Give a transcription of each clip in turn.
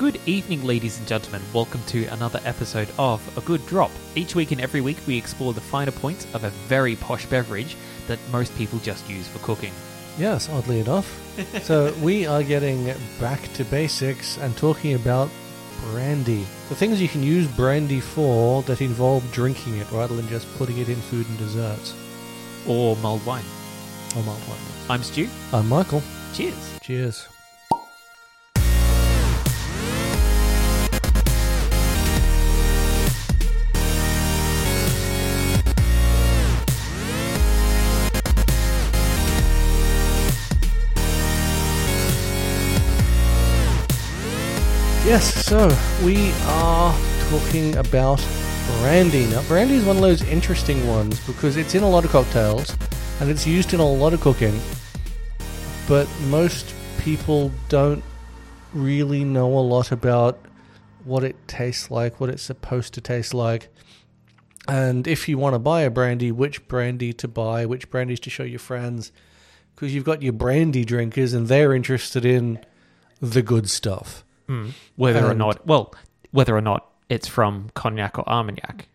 Good evening, ladies and gentlemen. Welcome to another episode of A Good Drop. Each week and every week, we explore the finer points of a very posh beverage that most people just use for cooking. Yes, oddly enough. so we are getting back to basics and talking about brandy. The things you can use brandy for that involve drinking it rather than just putting it in food and desserts. Or mulled wine. Or mild wine. I'm Stu. I'm Michael. Cheers. Cheers. Yes, so we are talking about brandy. Now, brandy is one of those interesting ones because it's in a lot of cocktails and it's used in a lot of cooking, but most people don't really know a lot about what it tastes like, what it's supposed to taste like. And if you want to buy a brandy, which brandy to buy, which brandies to show your friends, because you've got your brandy drinkers and they're interested in the good stuff. Mm. Whether or not, well, whether or not it's from cognac or armagnac.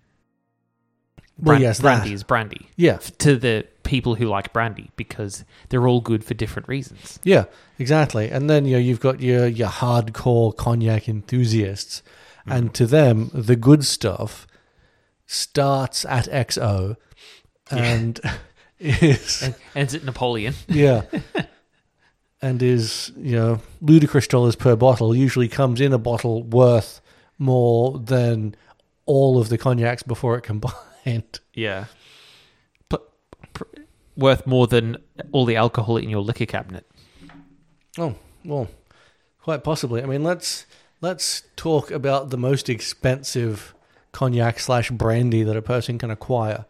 Well, Bran- yes, brandy that. is brandy. Yeah, To the people who like brandy because they're all good for different reasons. Yeah, exactly. And then you know you've got your your hardcore cognac enthusiasts, mm. and to them the good stuff starts at XO, and is And ends at Napoleon. yeah, and is you know ludicrous dollars per bottle. Usually comes in a bottle worth more than all of the cognacs before it combined. Yeah. But pr- worth more than all the alcohol in your liquor cabinet. Oh well, quite possibly. I mean, let's let's talk about the most expensive cognac slash brandy that a person can acquire,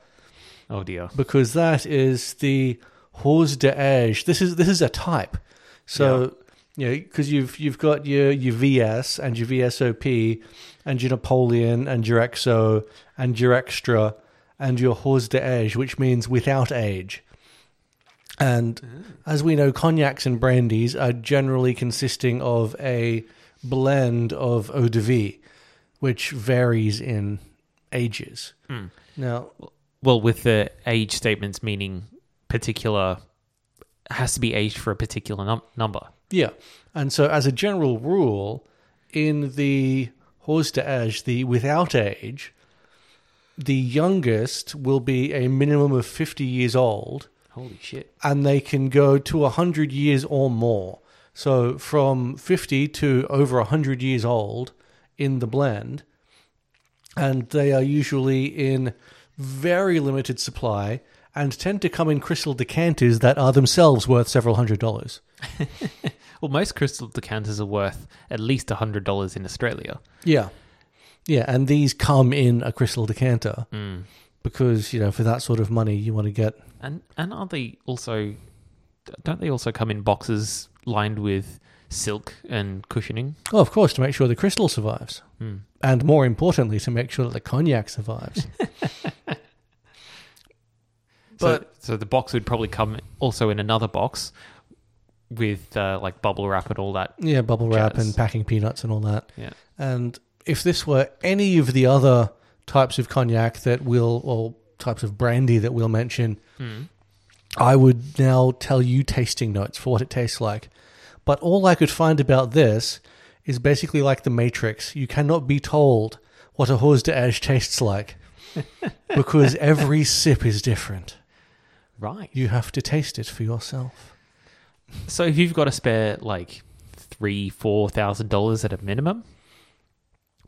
Oh dear. because that is the Hors d'Age. This is this is a type. So you know, because you've you've got your your VS and your VSOP and your Napoleon and your XO and your Extra and your Hors d'Age, which means without age. And mm. as we know, cognacs and brandies are generally consisting of a blend of eau de vie, which varies in ages. Hmm. Now, Well, with the age statements meaning particular has to be aged for a particular num- number. yeah. And so, as a general rule, in the Hors d'Age, the without age, the youngest will be a minimum of 50 years old. Holy shit. and they can go to 100 years or more. So from 50 to over 100 years old in the blend. And they are usually in very limited supply and tend to come in crystal decanters that are themselves worth several hundred dollars. Well, most crystal decanters are worth at least a $100 in Australia. Yeah. Yeah, and these come in a crystal decanter hmm. because, you know, for that sort of money, you want to get. And and aren't they also don't they also come in boxes lined with silk and cushioning? Oh, of course, to make sure the crystal survives. Hmm. And more importantly, to make sure that the cognac survives. But so, so the box would probably come also in another box with uh, like bubble wrap and all that. Yeah, bubble wrap Jazz. and packing peanuts and all that. Yeah. And if this were any of the other types of cognac that we'll, or types of brandy that we'll mention, I would now tell you tasting notes for what it tastes like. But all I could find about this is basically like the Matrix. You cannot be told what a Hors d'Age tastes like because every sip is different. Right. You have to taste it for yourself. So if you've got to spare like three, four thousand dollars at a minimum,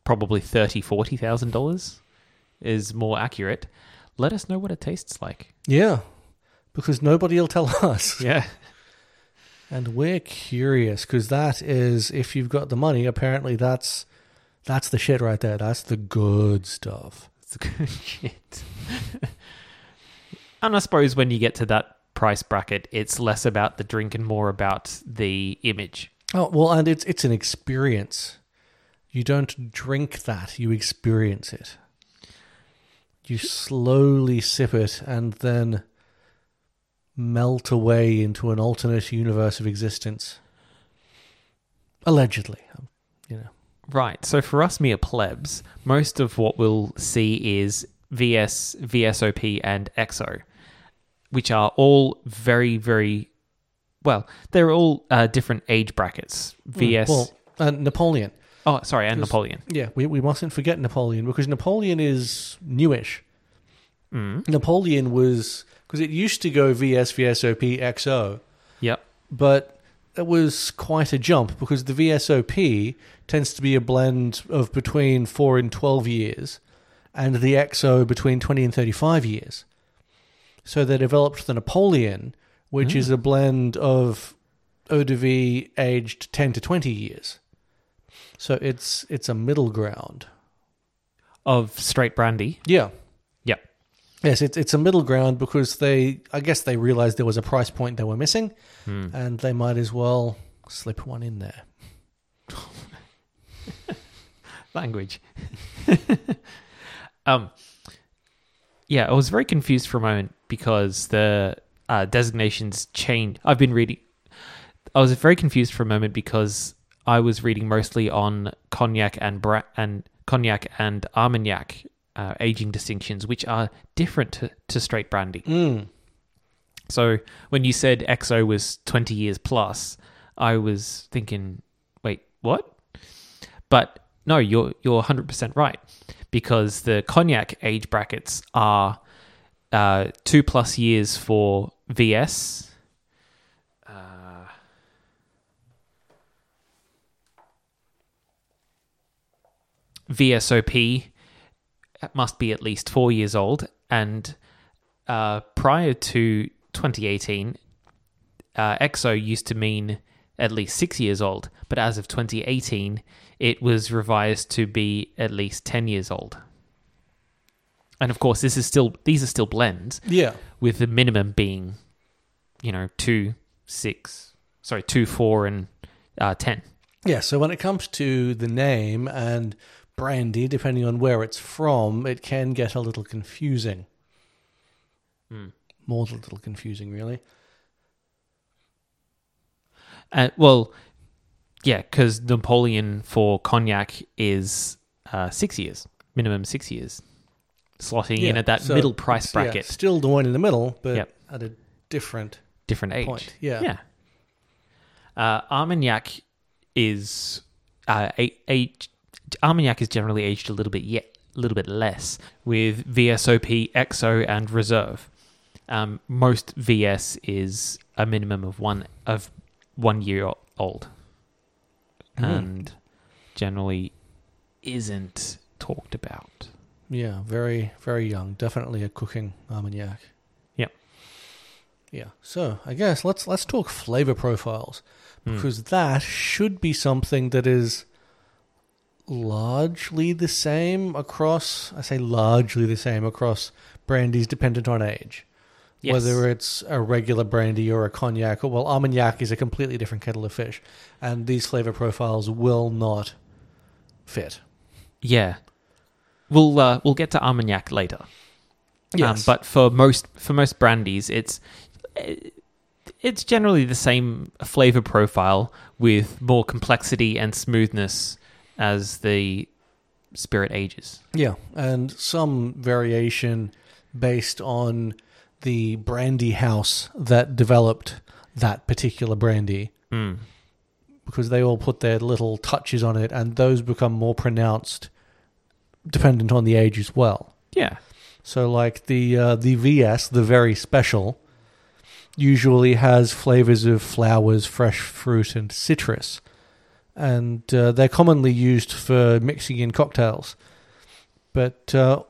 probably thirty, forty thousand dollars is more accurate. Let us know what it tastes like. Yeah, because nobody will tell us. Yeah. And we're curious because that is, if you've got the money, apparently that's that's the shit right there. That's the good stuff. It's good shit. and I suppose when you get to that price bracket, it's less about the drink and more about the image. Oh well, and it's it's an experience. You don't drink that; you experience it. You slowly sip it and then melt away into an alternate universe of existence. Allegedly, um, you know. Right. So for us mere plebs, most of what we'll see is VS, VSOP, and XO, which are all very, very well. They're all uh, different age brackets. VS. Well, uh, Napoleon. oh, sorry, and Napoleon. Yeah, we, we mustn't forget Napoleon because Napoleon is newish. Mm. Napoleon was because it used to go VS, VSOP, XO, Yep. but it was quite a jump because the VSOP tends to be a blend of between 4 and 12 years and the XO between 20 and 35 years. So they developed the Napoleon, which is a blend of eau de vie aged 10 to 20 years. So it's it's a middle ground. Of straight brandy. Yeah. Yep. Yes, it's it's a middle ground because they I guess they realized there was a price point they were missing Hmm. and they might as well slip one in there. language. um, yeah, I was very confused for a moment because the uh, designations changed. I've been reading. I was very confused for a moment because I was reading mostly on cognac and bra- and cognac and armagnac uh, aging distinctions, which are different to, to straight brandy. Mm. So when you said XO was 20 years plus, I was thinking, wait, what? But no, you're you're 100% right because the cognac age brackets are uh, 2 plus years for VS. Uh, VSOP must be at least 4 years old and uh, prior to 2018, uh, EXO used to mean at least six years old, but as of 2018, it was revised to be at least 10 years old. And of course, this is still these are still blends, Yeah. with the minimum being, you know, two, six, sorry, two, four, and uh, ten. Yeah, so when it comes to the name and brandy, depending on where it's from, it can get a little confusing. More than a little confusing, really. Uh, well, yeah, because Napoleon for cognac is uh, six years, minimum six years, slotting in at that so middle price it's- yeah, bracket, still the one in the middle, but Yep. at a different. different age. point, yeah. yeah. Uh, Armagnac is uh, a, age. Armagnac is generally aged a little bit yet, a little bit less with VSOP, XO, and Reserve. Um, most VS is a minimum of one of one year old, Hmm. and generally isn't talked about. Yeah, very, very young. Definitely a cooking Armagnac. Yep. Yeah. So I guess let's let's talk flavor profiles Hmm. because that should be something that is largely the same across. I say largely the same across brandies, dependent on age. Yes. Whether it's a regular brandy or a cognac, or well, Armagnac is a completely different kettle of fish, and these flavor profiles will not fit. Yeah, we'll uh, we'll get to Armagnac later. Um, Yes. but for most for most brandies, it's it's generally the same flavor profile with more complexity and smoothness as the spirit ages. Yeah, and some variation based on the brandy house that developed that particular brandy Mm. because they all put their little touches on it and those become more pronounced dependent on the age as well. Yeah, So like the uh, the VS, the very special usually has flavors of flowers, fresh fruit and citrus. And uh, they're commonly used for mixing in cocktails. But uh,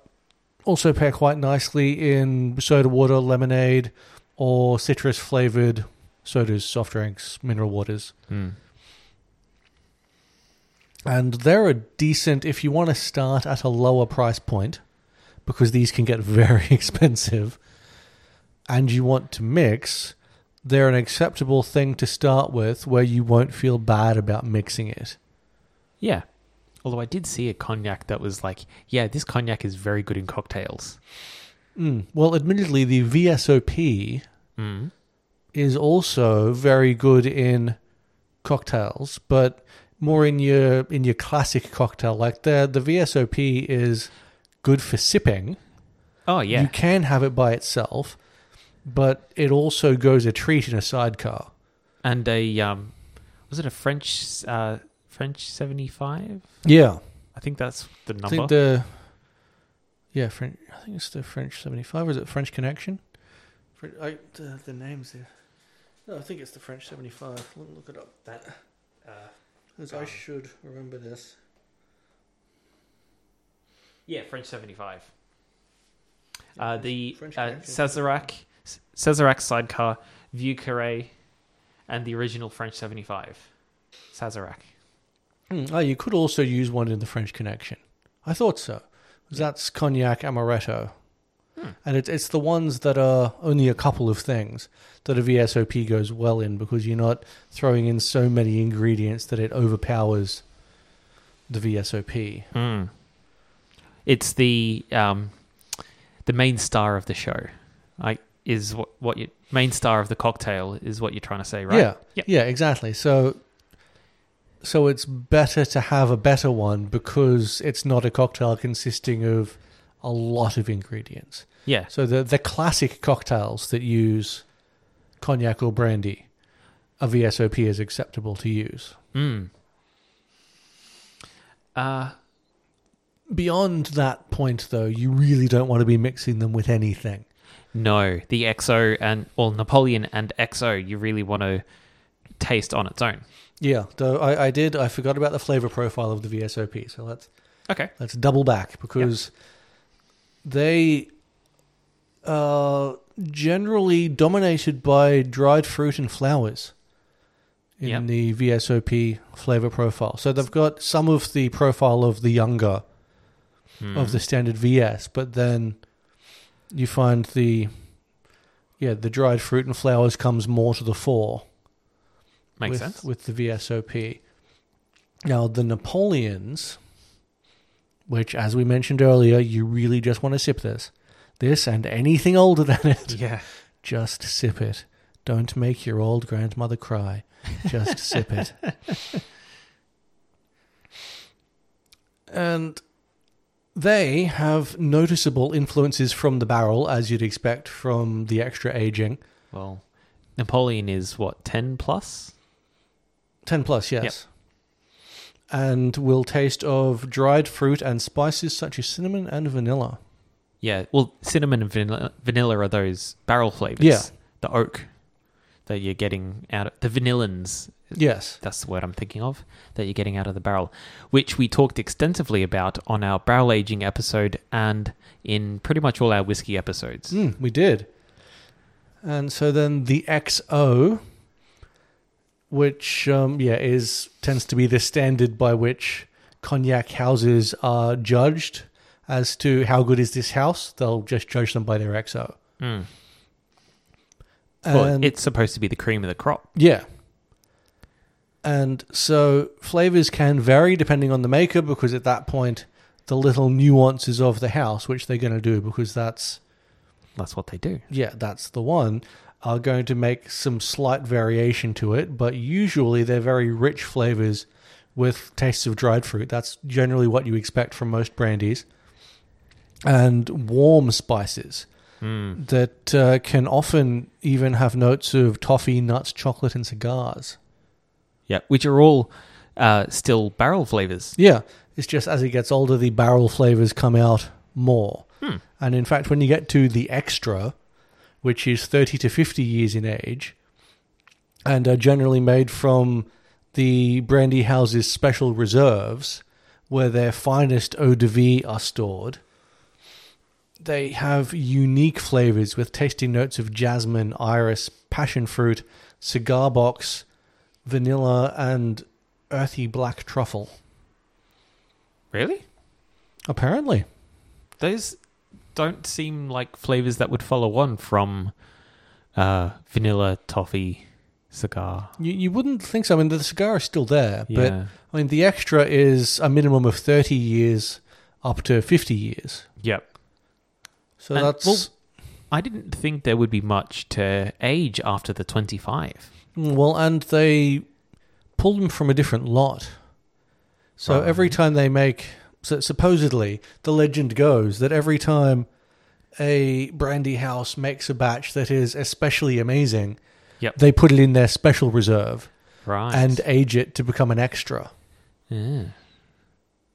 also pair quite nicely in soda water, lemonade, or citrus flavored sodas, soft drinks, mineral waters. mm. And they're a decent if you want to start at a lower price point, because these can get very expensive, and you want to mix, they're an acceptable thing to start with where you won't feel bad about mixing it. yeah. Although I did see a cognac that was like, yeah, this cognac is very good in cocktails. Mm. Well, admittedly, the VSOP Mm. is also very good in cocktails, but more in your in your classic cocktail. Like the the VSOP is good for sipping. Oh yeah. You can have it by itself, but it also goes a treat in a sidecar. and a um, was it a French uh French seventy five? Yeah, I think that's the I number. think the yeah French. I think it's the French seventy five. Is it French Connection? French, I, the, the names there. No, I think it's the French seventy five. Let me look it up. that. Uh, 'Cause I Um, should remember this. yeah, French seventy five. Uh, the French uh, Connection. Sazerac, Sazerac sidecar, Vieux Carré, and the original French seventy five. Sazerac. Hmm, Oh, you could also use one in the French Connection. I thought so. That's cognac amaretto. Hmm. And it's it's the ones that are only a couple of things that a VSOP goes well in because you're not throwing in so many ingredients that it overpowers the VSOP. Hmm. It's the um, the main star of the show. I is what what you main star of the cocktail is what you're trying to say, right? Yeah, Yep. yeah, exactly. So, so it's better to have a better one because it's not a cocktail consisting of a lot of ingredients. Yeah. So the the classic cocktails that use cognac or brandy, a VSOP is acceptable to use. Mm. Uh, Beyond that point, though, you really don't want to be mixing them with anything. no, the XO and well Napoleon and XO you really want to taste on its own. Yeah, though I, I did. I forgot about the flavor profile of the VSOP. So let's Okay. Let's double back because they are generally dominated by dried fruit and flowers in Yep. the VSOP flavor profile. So they've got some of the profile of the younger Hmm. of the standard VS, but then you find the yeah the dried fruit and flowers comes more to the fore makes with, sense. with the VSOP. Now, the Napoleons, which, as we mentioned earlier, you really just want to sip this. This and anything older than it, Yeah. just sip it. Don't make your old grandmother cry. Just sip it. And they have noticeable influences from the barrel, as you'd expect from the extra aging. Well, Napoleon is what ten plus. 10 plus, yes. And will taste of dried fruit and spices such as cinnamon and vanilla. Yeah. Well, cinnamon and vanilla, vanilla are those barrel flavors. Yeah. The oak that you're getting out of the vanillins. Yes. That's the word I'm thinking of that you're getting out of the barrel, which we talked extensively about on our barrel aging episode and in pretty much all our whiskey episodes. Mm, we did. And so then the XO, which um, yeah is tends to be the standard by which cognac houses are judged as to how good is this house. They'll just judge them by their XO. Mm. Well, it's supposed to be the cream of the crop. Yeah. And so flavors can vary depending on the maker because at that point, the little nuances of the house, which they're going to do because that's, That's what they do. yeah, that's the one, are going to make some slight variation to it. But usually they're very rich flavors with tastes of dried fruit. That's generally what you expect from most brandies. And warm spices Mm. that uh, can often even have notes of toffee, nuts, chocolate, and cigars. Yeah, which are all uh, still barrel flavors. Yeah, it's just as it gets older, the barrel flavors come out more. Hmm. And in fact, when you get to the extra, which is 30 to 50 years in age, and are generally made from the brandy house's special reserves, where their finest eau de vie are stored, they have unique flavors with tasty notes of jasmine, iris, passion fruit, cigar box, vanilla, and earthy black truffle. Really? Apparently. Those don't seem like flavors that would follow on from uh, vanilla, toffee, cigar. You, you wouldn't think so. I mean, the cigar is still there, but Yeah. I mean, the extra is a minimum of 30 years up to 50 years. Yep. So And, that's. well- I didn't think there would be much to age after the 25. well, and they pulled them from a different lot. So Right. every time they make, so supposedly the legend goes that every time a brandy house makes a batch that is especially amazing, Yep. they put it in their special reserve Right. and age it to become an extra. Yeah.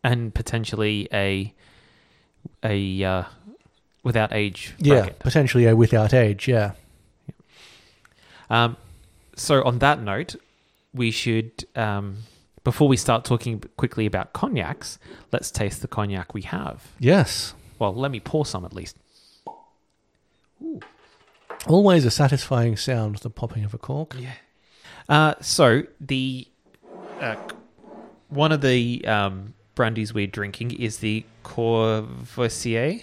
And potentially a a uh, without age Yeah, potentially a without age. Yeah. Um, so on that note, we should um, before we start talking quickly about cognacs, let's taste the cognac we have. Yes. Well, let me pour some at least. Always a satisfying sound, the popping of a cork. Yeah. Uh, so the uh, one of the um, brandies we're drinking is the Courvoisier.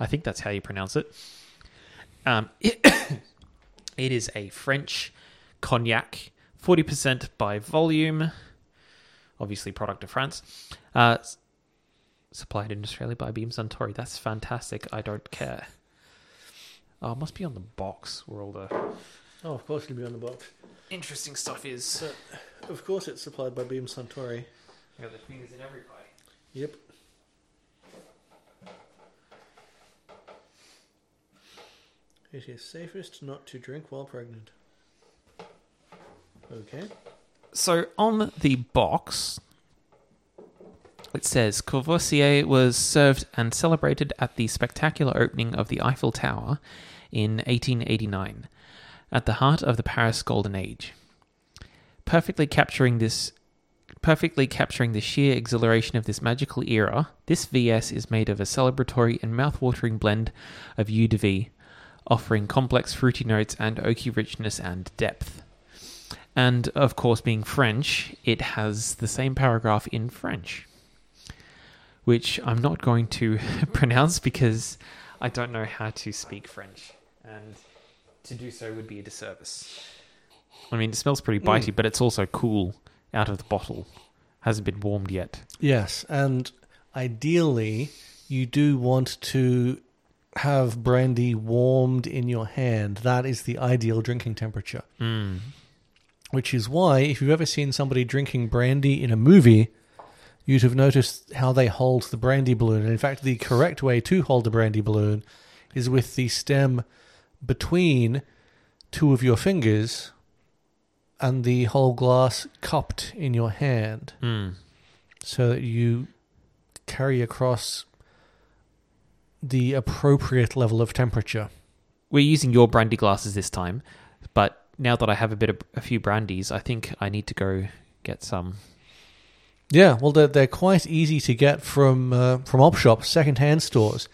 I think that's how you pronounce it. Um, it, it is a French cognac, forty percent by volume. Obviously, product of France. Uh, supplied in Australia by Beam Suntory. That's fantastic. I don't care. Oh, it must be on the box where all the Oh, of course it'll be on the box. interesting stuff is. Of course it's supplied by Beam Suntory. Got the fingers in every pie. Yep. It is safest not to drink while pregnant. Okay. So on the box, it says Courvoisier was served and celebrated at the spectacular opening of the Eiffel Tower in 1889, at the heart of the Paris Golden Age. Perfectly capturing this perfectly capturing the sheer exhilaration of this magical era, this VS is made of a celebratory and mouth-watering blend of eau de vie, offering complex fruity notes and oaky richness and depth. And of course, being French, it has the same paragraph in French, which I'm not going to pronounce because I don't know how to speak French, and to do so would be a disservice. I mean, it smells pretty bitey, but it's also cool out of the bottle. Hasn't been warmed yet. Yes, and ideally, you do want to have brandy warmed in your hand. That is the ideal drinking temperature. Mm. Which is why, if you've ever seen somebody drinking brandy in a movie, you'd have noticed how they hold the brandy balloon. And in fact, the correct way to hold the brandy balloon is with the stem between two of your fingers and the whole glass cupped in your hand Mm. so that you carry across the appropriate level of temperature. We're using your brandy glasses this time, now that I have a bit of a few brandies, I think I need to go get some. Yeah, well, they're, they're quite easy to get from uh, from op shops, second hand stores,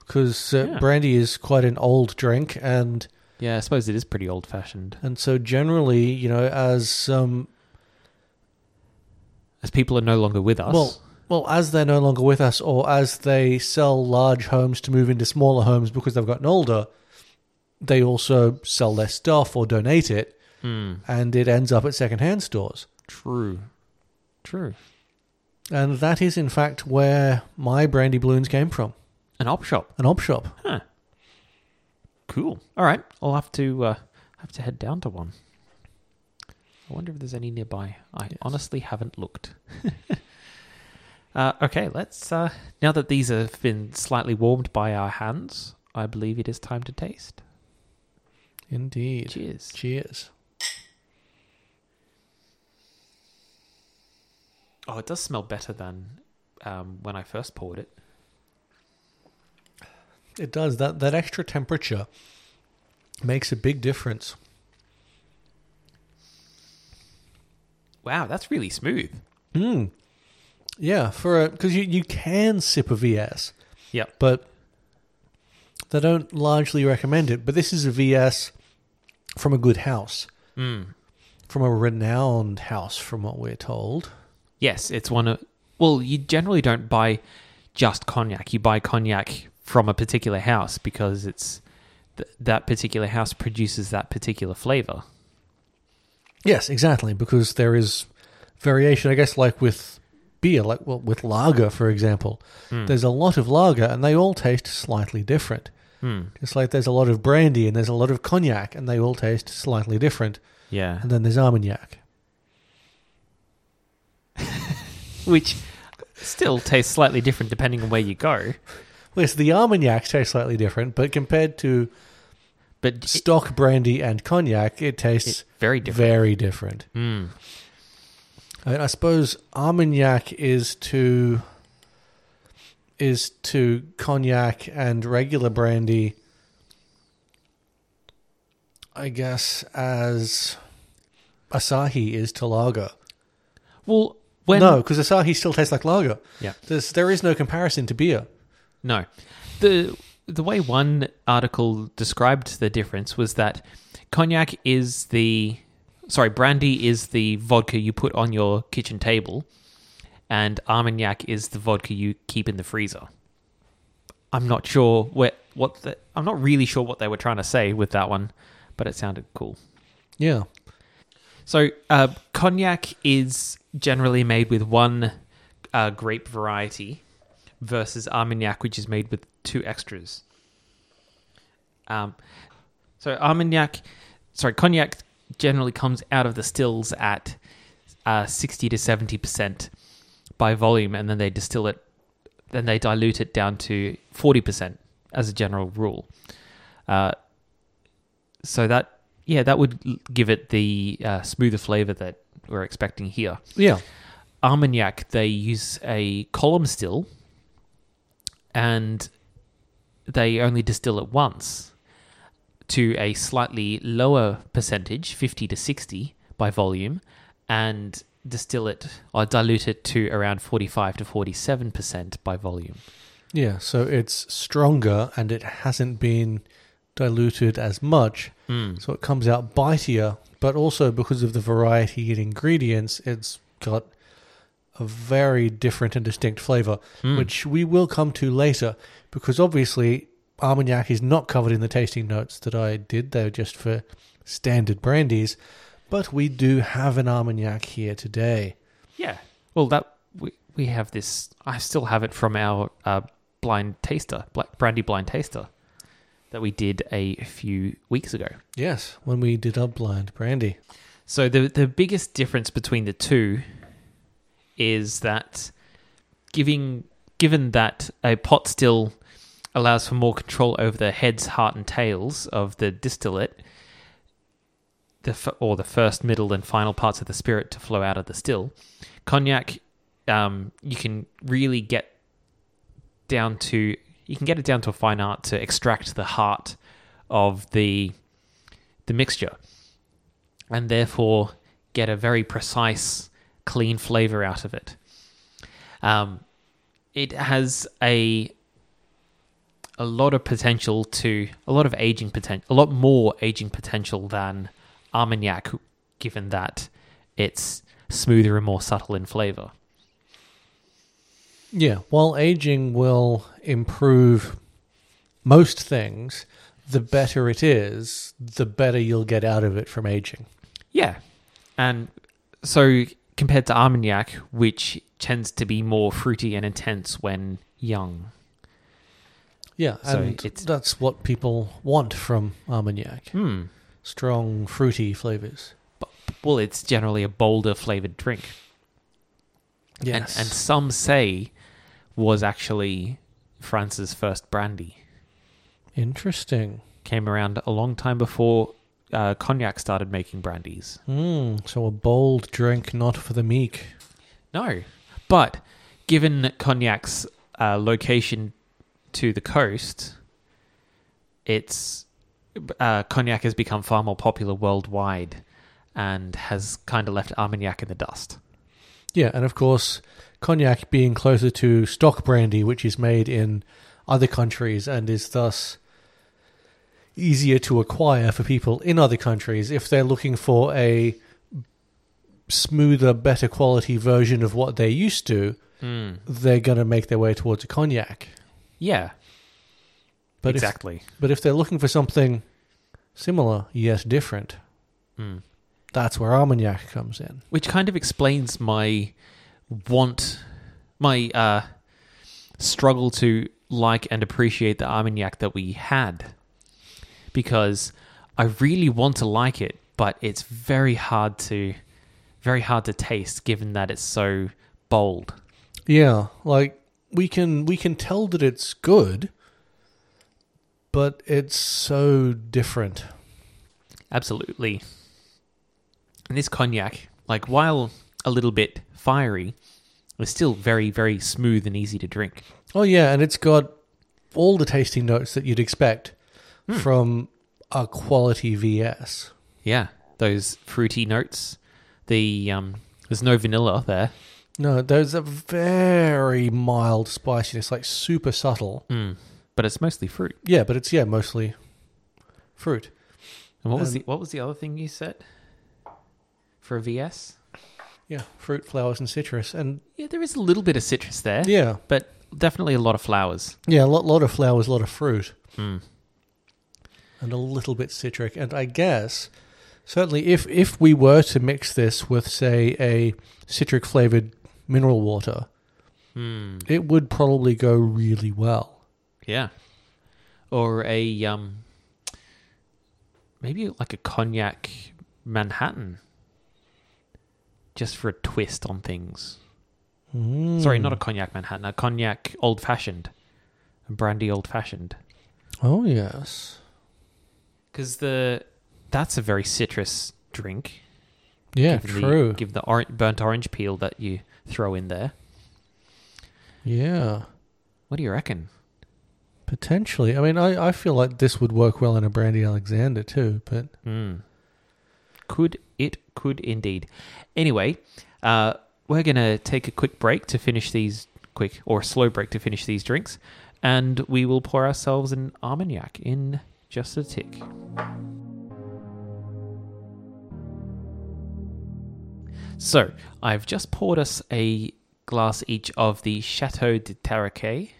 because uh, Yeah. brandy is quite an old drink, and Yeah, I suppose it is pretty old fashioned. and so generally, you know, as um, As people are no longer with us. well, well, as they're no longer with us, or as they sell large homes to move into smaller homes because they've gotten older, they also sell their stuff or donate it, Hmm. and it ends up at second hand stores. True. True. And that is, in fact, where my brandy balloons came from An op shop. an op shop. Huh. Cool. All right. I'll have to uh, have to head down to one. I wonder if there's any nearby. I Yes. honestly haven't looked. uh, okay, let's. Uh, now that these have been slightly warmed by our hands, I believe it is time to taste. Indeed. Cheers. Cheers. Oh, it does smell better than um, when I first poured it. It does. That that extra temperature makes a big difference. Wow, that's really smooth. Mm. Yeah, for because you, you can sip a VS, Yep. but they don't largely recommend it. But this is a VS from a good house, Mm. from a renowned house, from what we're told. Yes, it's one of. Well, you generally don't buy just cognac. You buy cognac from a particular house because it's th- that particular house produces that particular flavor. Yes, exactly, because there is variation. I guess like with beer, like well, with lager, for example, Mm. there's a lot of lager, and they all taste slightly different. Hmm. Just like there's a lot of brandy and there's a lot of cognac, and they all taste slightly different. Yeah. And then there's Armagnac. which still tastes slightly different depending on where you go. Well, yes, the Armagnac tastes slightly different, but compared to But it- stock brandy and cognac, it tastes very different. very different. Mm. I, mean, I suppose Armagnac is to is to cognac and regular brandy. I guess as Asahi is to lager. Well, when no, because Asahi still tastes like lager. Yeah. There's there is no comparison to beer. No. The the way one article described the difference was that cognac is the sorry, brandy is the vodka you put on your kitchen table and Armagnac is the vodka you keep in the freezer. I'm not sure where what the, I'm not really sure what they were trying to say with that one, but it sounded cool. Yeah. So, uh, cognac is generally made with one uh, grape variety versus Armagnac, which is made with two extras. Um, so, Armagnac, sorry, cognac generally comes out of the stills at uh, 60 to 70% by volume, and then they distill it, then they dilute it down to 40% as a general rule. Uh, so, that yeah, that would give it the uh, smoother flavor that we're expecting here. Yeah. Armagnac, they use a column still and they only distill it once to a slightly lower percentage, 50 to 60 by volume, and distill it or dilute it to around 45 to 47% by volume. Yeah. So it's stronger and it hasn't been diluted as much. Mm. So it comes out bitier, but also because of the variety in ingredients, it's got a very different and distinct flavor, Mm. which we will come to later. Because obviously, Armagnac is not covered in the tasting notes that I did, they're just for standard brandies. But we do have an Armagnac here today. Yeah. Well, that we, we have this. I still have it from our uh, blind taster, black brandy blind taster, that we did a few weeks ago. Yes, when we did our blind brandy. So the the biggest difference between the two is that giving given that a pot still allows for more control over the heads, heart, and tails of the distillate, the f- or the first, middle, and final parts of the spirit to flow out of the still. Cognac, um, you can really get down to you can get it down to a fine art to extract the heart of the the mixture and therefore get a very precise, clean flavor out of it. Um, it has a a lot of potential to a lot of aging potential, a lot more aging potential than Armagnac, given that it's smoother and more subtle in flavor. Yeah, while aging will improve most things, the better it is, the better you'll get out of it from aging. Yeah, and so compared to Armagnac, which tends to be more fruity and intense when young. Yeah, So and it's- that's what people want from Armagnac. Hmm. Strong, fruity flavors. Well, it's generally a bolder flavored drink. Yes. And, and some say was actually France's first brandy. Interesting. Came around a long time before uh, cognac started making brandies. Mm, so a bold drink, not for the meek. No, but given cognac's uh, location to the coast, it's uh, cognac has become far more popular worldwide and has kind of left Armagnac in the dust. Yeah, and of course, cognac being closer to stock brandy, which is made in other countries and is thus easier to acquire for people in other countries if they're looking for a smoother, better quality version of what they're used to, Mm. they're going to make their way towards a cognac. Yeah, But if, exactly. but if they're looking for something similar yes, different, Mm. that's where Armagnac comes in. which kind of explains my want my uh struggle to like and appreciate the armagnac that we had because i really want to like it but it's very hard to very hard to taste given that it's so bold. Yeah, like we can we can tell that it's good, but it's so different. Absolutely. And this cognac, like while a little bit fiery, was still very, very smooth and easy to drink. Oh yeah, and it's got all the tasting notes that you'd expect from a quality VS. Yeah, those fruity notes. The um, there's no vanilla there. No, there's a very mild spiciness, like super subtle. Mm. But it's mostly fruit. Yeah, but it's yeah mostly fruit. And what was Um, the what was the other thing you said for a VS? Yeah, fruit, flowers, and citrus, and Yeah, there is a little bit of citrus there, yeah, but definitely a lot of flowers. yeah, a lot, lot of flowers, a lot of fruit. Mm. and a little bit citric. And I guess certainly if if we were to mix this with say a citric flavored mineral water, Hmm. it would probably go really well. Yeah. Or a um maybe like a cognac Manhattan. Just for a twist on things. Sorry, not a cognac Manhattan, a cognac old fashioned. A brandy old fashioned. Oh yes, Because the that's a very citrus drink. yeah, given true. The, give the or- burnt orange peel that you throw in there. yeah, What do you reckon? Potentially. I mean, I I feel like this would work well in a brandy Alexander too. But Mm. Could it could indeed. Anyway, uh, we're gonna take a quick break to finish these quick or slow break to finish these drinks, and we will pour ourselves an Armagnac in just a tick. So I've just poured us a glass each of the Chateau de Tariquet,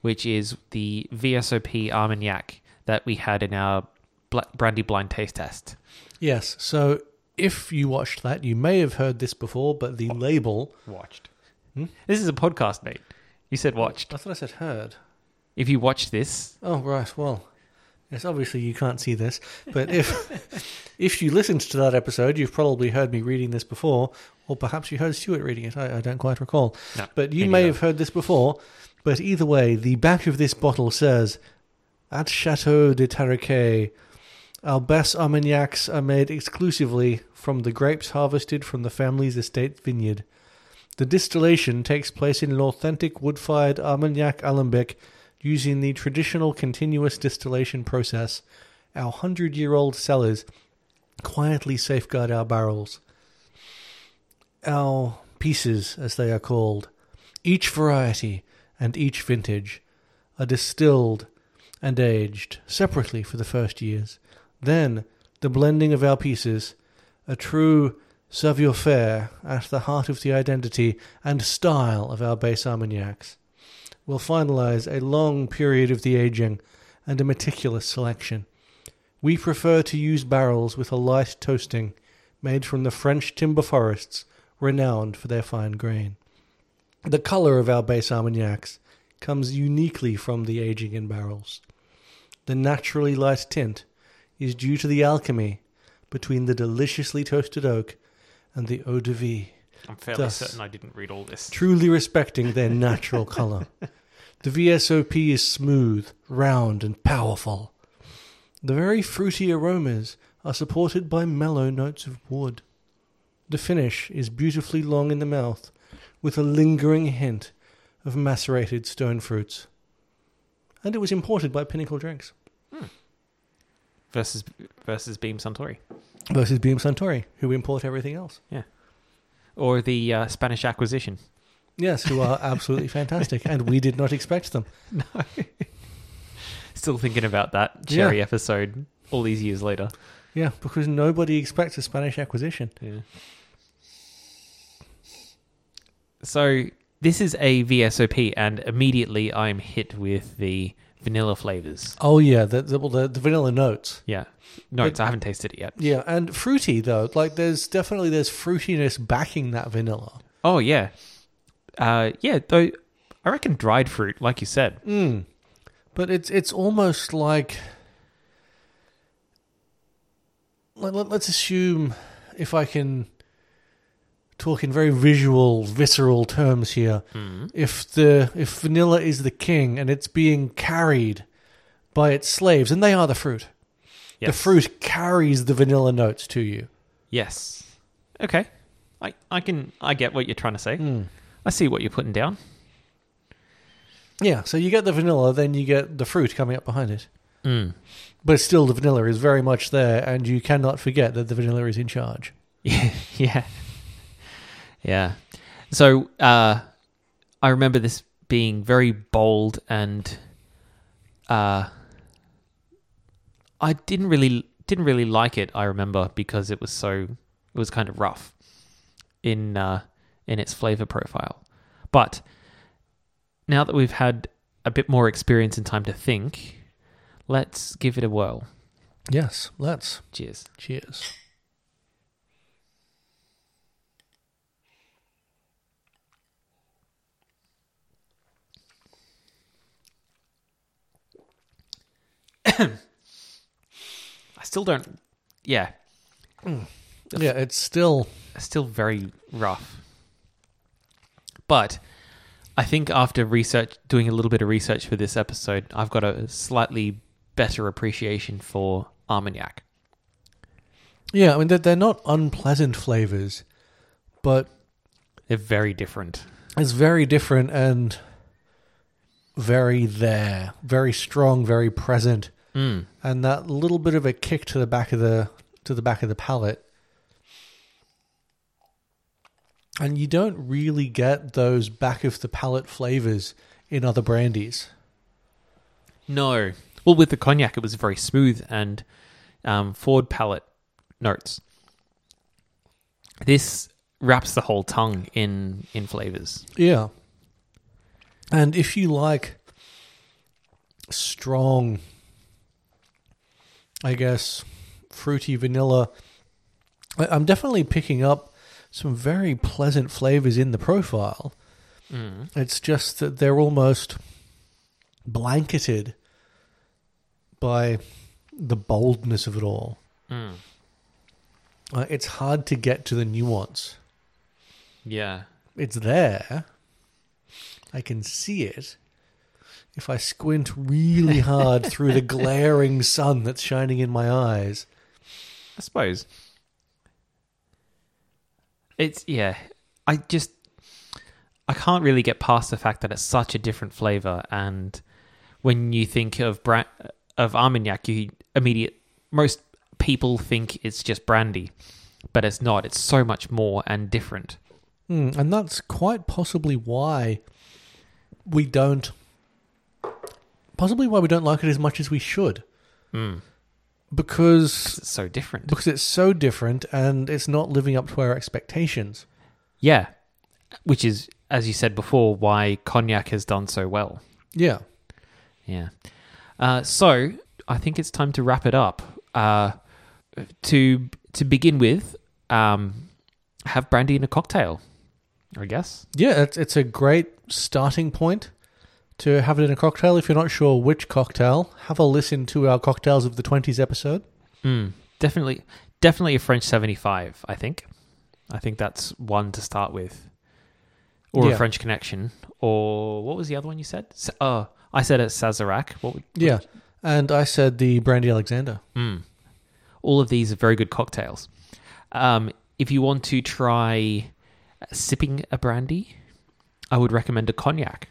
which is the VSOP Armagnac that we had in our brandy blind taste test. yes, so if you watched that, you may have heard this before, but the label. Watched. Hmm? This is a podcast, mate. You said watched. I thought I said heard. If you watched this, Oh right, well, yes. Obviously, you can't see this, but if if you listened to that episode, you've probably heard me reading this before, or perhaps you heard Stuart reading it. I, I don't quite recall, no. but you may neither. have heard this before. But either way, the back of this bottle says, "At Chateau de Tariquet, our best Armagnacs are made exclusively from the grapes harvested from the family's estate vineyard." The distillation takes place in an authentic wood-fired Armagnac alembic using the traditional continuous distillation process. Our hundred-year-old cellars quietly safeguard our barrels. Our pieces, as they are called, each variety and each vintage, are distilled and aged separately for the first years. Then, the blending of our pieces, a true savoir-faire at the heart of the identity and style of our base Armagnacs, will finalize a long period of the aging and a meticulous selection. We prefer to use barrels with a light toasting made from the French timber forests renowned for their fine grain. The color of our base Armagnacs comes uniquely from the aging in barrels. The naturally light tint is due to the alchemy between the deliciously toasted oak and the eau de vie, I'm fairly Thus- certain I didn't read all this. truly respecting their natural color. The VSOP is smooth, round, and powerful. The very fruity aromas are supported by mellow notes of wood. The finish is beautifully long in the mouth, with a lingering hint of macerated stone fruits. And it was imported by Pinnacle Drinks Versus versus Beam Suntory. versus Beam Suntory, who import everything else. Yeah. Or the uh, Spanish acquisition. Yes, who are absolutely fantastic, and we did not expect them. No. Still thinking about that cherry episode all these years later. Yeah, because nobody expects a Spanish acquisition. Yeah. So this is a VSOP, and immediately I'm hit with the vanilla flavors. Oh yeah, the the, well, the, the vanilla notes. Yeah. Notes. I haven't tasted it yet. Yeah, and fruity though. Like there's definitely there's fruitiness backing that vanilla. Oh yeah. Uh, yeah. Though I reckon dried fruit, like you said. Mm. But it's it's almost like let, let, let's assume if I can talk in very visual, visceral terms here. Mm. If the if vanilla is the king and it's being carried by its slaves, and they are the fruit, the fruit carries the vanilla notes to you. Yes. Okay. I I can I get what you're trying to say. Mm. I see what you're putting down. Yeah, so you get the vanilla, then you get the fruit coming up behind it. Mm. But still, the vanilla is very much there, and you cannot forget that the vanilla is in charge. Yeah. Yeah. So uh I remember this being very bold and uh I didn't really didn't really like it, I remember, because it was so it was kind of rough in uh in its flavor profile. But now that we've had a bit more experience and time to think, let's give it a whirl. Yes, let's. Cheers. Cheers. I still don't yeah, mm. Yeah, it's still. still very rough. But I think after research, doing a little bit of research for this episode, I've got a slightly better appreciation for Armagnac. Yeah, I mean, they're, they're not unpleasant flavors, but They're very different. it's very different and very there, very strong, very present, Mm. and that little bit of a kick to the back of the to the back of the palate. And you don't really get those back of the palate flavors in other brandies. No. Well, with the cognac, it was very smooth and um, forward palate notes. This wraps the whole tongue in in flavors. Yeah. And if you like strong, I guess, fruity vanilla, I'm definitely picking up some very pleasant flavors in the profile. Mm. It's just that they're almost blanketed by the boldness of it all. Mm. Uh, it's hard to get to the nuance. Yeah. It's there. I can see it. If I squint really hard through the glaring sun that's shining in my eyes. I suppose. It's yeah. I just I can't really get past the fact that it's such a different flavor, and when you think of bra- of Armagnac, you immediate most people think it's just brandy, but it's not. It's so much more and different. Hmm, and that's quite possibly why we don't. Possibly why we don't like it as much as we should. Mm. Because It's so different. because it's so different and it's not living up to our expectations. Yeah, which is as you said before, why cognac has done so well. Yeah. Yeah. Uh, so I think it's time to wrap it up. Uh, to to begin with, um, have brandy in a cocktail. I guess. Yeah, it's it's a great starting point to have it in a cocktail. If you're not sure which cocktail, have a listen to our cocktails of the twenties episode. Mm, definitely, definitely a French seventy-five. I think. I think that's one to start with, or Yeah. a French Connection, or what was the other one you said? Oh, I said a Sazerac. What? Would, Yeah, and I said the Brandy Alexander. Mm. All of these are very good cocktails. Um, if you want to try sipping a brandy, I would recommend a cognac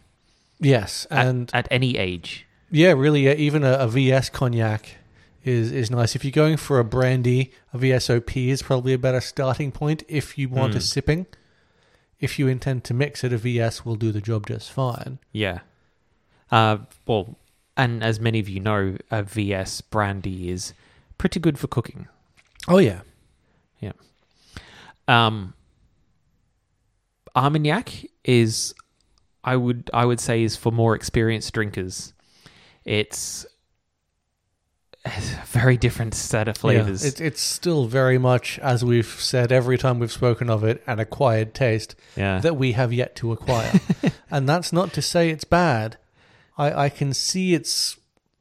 Yes, and at any age. yeah, really, even a, a VS cognac is is nice. If you're going for a brandy, a VSOP is probably a better starting point. If you want a Mm. sipping, if you intend to mix it, a VS will do the job just fine. Yeah. Uh, well, and as many of you know, a VS brandy is pretty good for cooking. Oh yeah, yeah, Um, Armagnac is, I would I would say, is for more experienced drinkers. It's a very different set of flavors. Yeah, it's it's still very much as we've said every time we've spoken of it, an acquired taste. yeah, that we have yet to acquire. and that's not to say it's bad. I, I can see its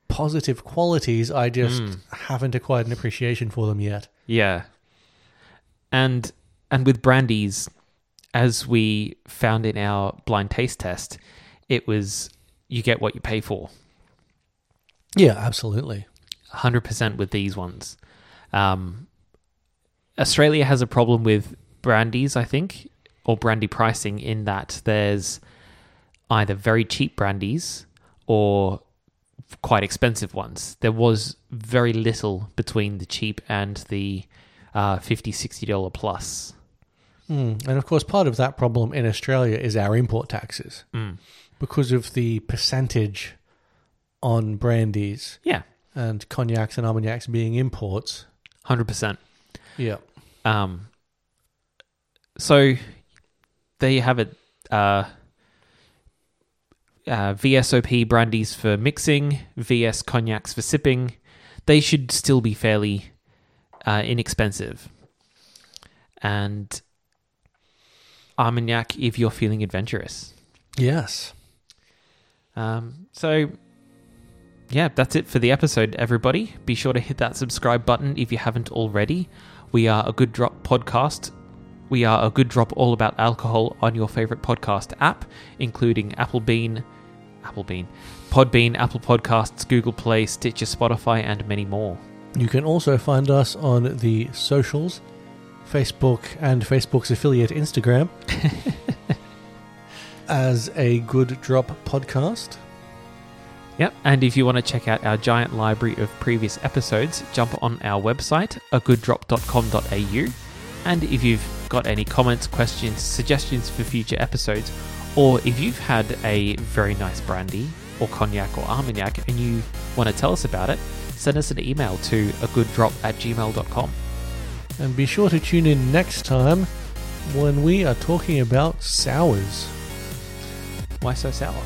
positive qualities. I just Mm. haven't acquired an appreciation for them yet. yeah, and and with brandies, as we found in our blind taste test, it was you get what you pay for. Yeah, absolutely. 100% with these ones. Um, Australia has a problem with brandies, I think, or brandy pricing in that there's either very cheap brandies or quite expensive ones. There was very little between the cheap and the uh, $50, $60 plus. Mm. And of course, part of that problem in Australia is our import taxes Mm. because of the percentage on brandies Yeah, and cognacs and armagnacs being imports. 100%. Yeah. Um, so there you have it. Uh, uh, VSOP brandies for mixing, VS cognacs for sipping. They should still be fairly uh, inexpensive. And Armagnac if you're feeling adventurous. Yes. Um, so, yeah, that's it for the episode, everybody. Be sure to hit that subscribe button if you haven't already. We are a Good Drop podcast. We are a Good Drop all about alcohol on your favorite podcast app, including Applebean, Applebean, Podbean, Apple Podcasts, Google Play, Stitcher, Spotify, and many more. You can also find us on the socials Facebook and Facebook's affiliate Instagram as a Good Drop podcast. Yep, and if you want to check out our giant library of previous episodes, jump on our website, agooddrop.com.au. And if you've got any comments, questions, suggestions for future episodes, or if you've had a very nice brandy or cognac or armagnac and you want to tell us about it, send us an email to agooddrop at gmail.com. And be sure to tune in next time when we are talking about sours. Why so sour?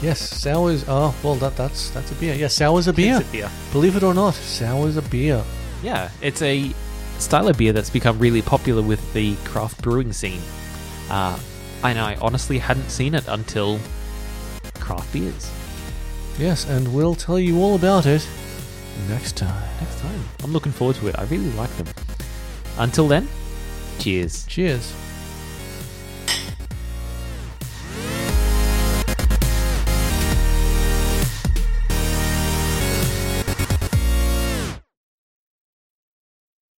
Yes, sours are well. That that's that's a beer. Yeah, sours a beer. It's a beer. Believe it or not, sours a beer. Yeah, it's a style of beer that's become really popular with the craft brewing scene. Uh, and I honestly hadn't seen it until craft beers. Yes, and we'll tell you all about it next time. Next time. I'm looking forward to it. I really like them. Until then, cheers. Cheers.